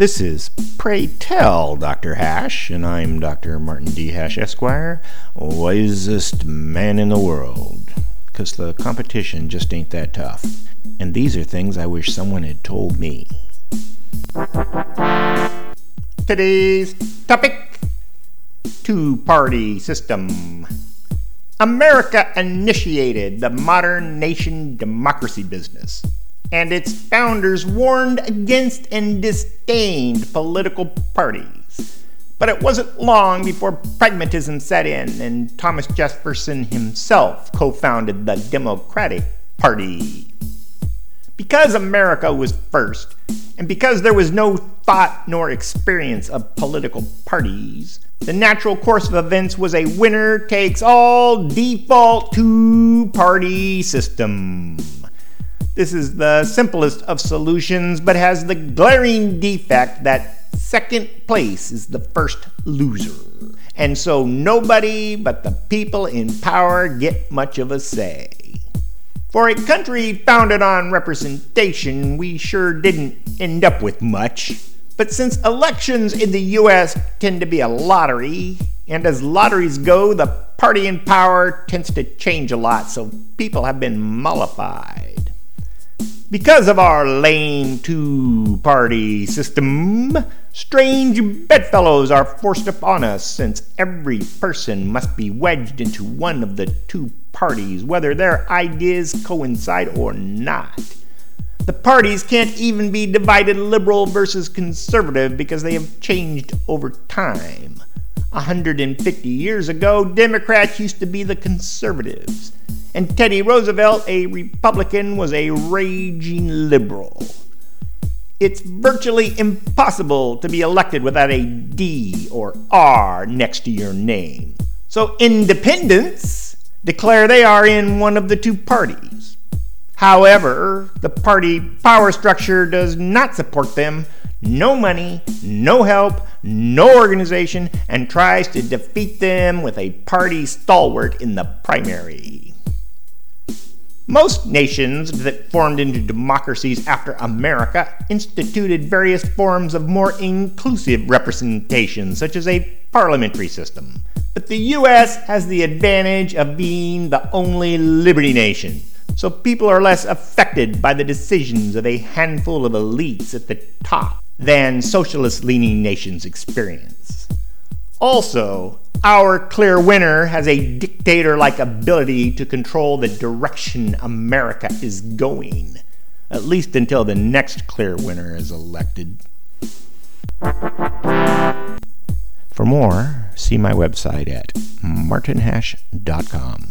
This is Pray Tell Dr. Hash, and I'm Dr. Martin D. Hash, Esquire, wisest man in the world. Because the competition just ain't that tough. And these are things I wish someone had told me. Today's topic Two party system. America initiated the modern nation democracy business and its founders warned against and disdained political parties. But it wasn't long before pragmatism set in, and Thomas Jefferson himself co founded the Democratic Party. Because America was first, and because there was no thought nor experience of political parties, the natural course of events was a winner takes all default two party system. This is the simplest of solutions, but has the glaring defect that second place is the first loser. And so nobody but the people in power get much of a say. For a country founded on representation, we sure didn't end up with much. But since elections in the US tend to be a lottery, and as lotteries go, the party in power tends to change a lot, so people have been mollified. Because of our lame two party system, strange bedfellows are forced upon us, since every person must be wedged into one of the two parties, whether their ideas coincide or not. The parties can't even be divided liberal versus conservative because they have changed over time. 150 years ago, Democrats used to be the conservatives and Teddy Roosevelt, a Republican, was a raging liberal. It's virtually impossible to be elected without a D or R next to your name. So independents declare they are in one of the two parties. However, the party power structure does not support them. No money, no help, no organization, and tries to defeat them with a party stalwart in the primary. Most nations that formed into democracies after America instituted various forms of more inclusive representation, such as a parliamentary system. But the US has the advantage of being the only liberty nation, so people are less affected by the decisions of a handful of elites at the top than socialist leaning nations experience. Also, our clear winner has a dictator like ability to control the direction America is going, at least until the next clear winner is elected. For more, see my website at martinhash.com.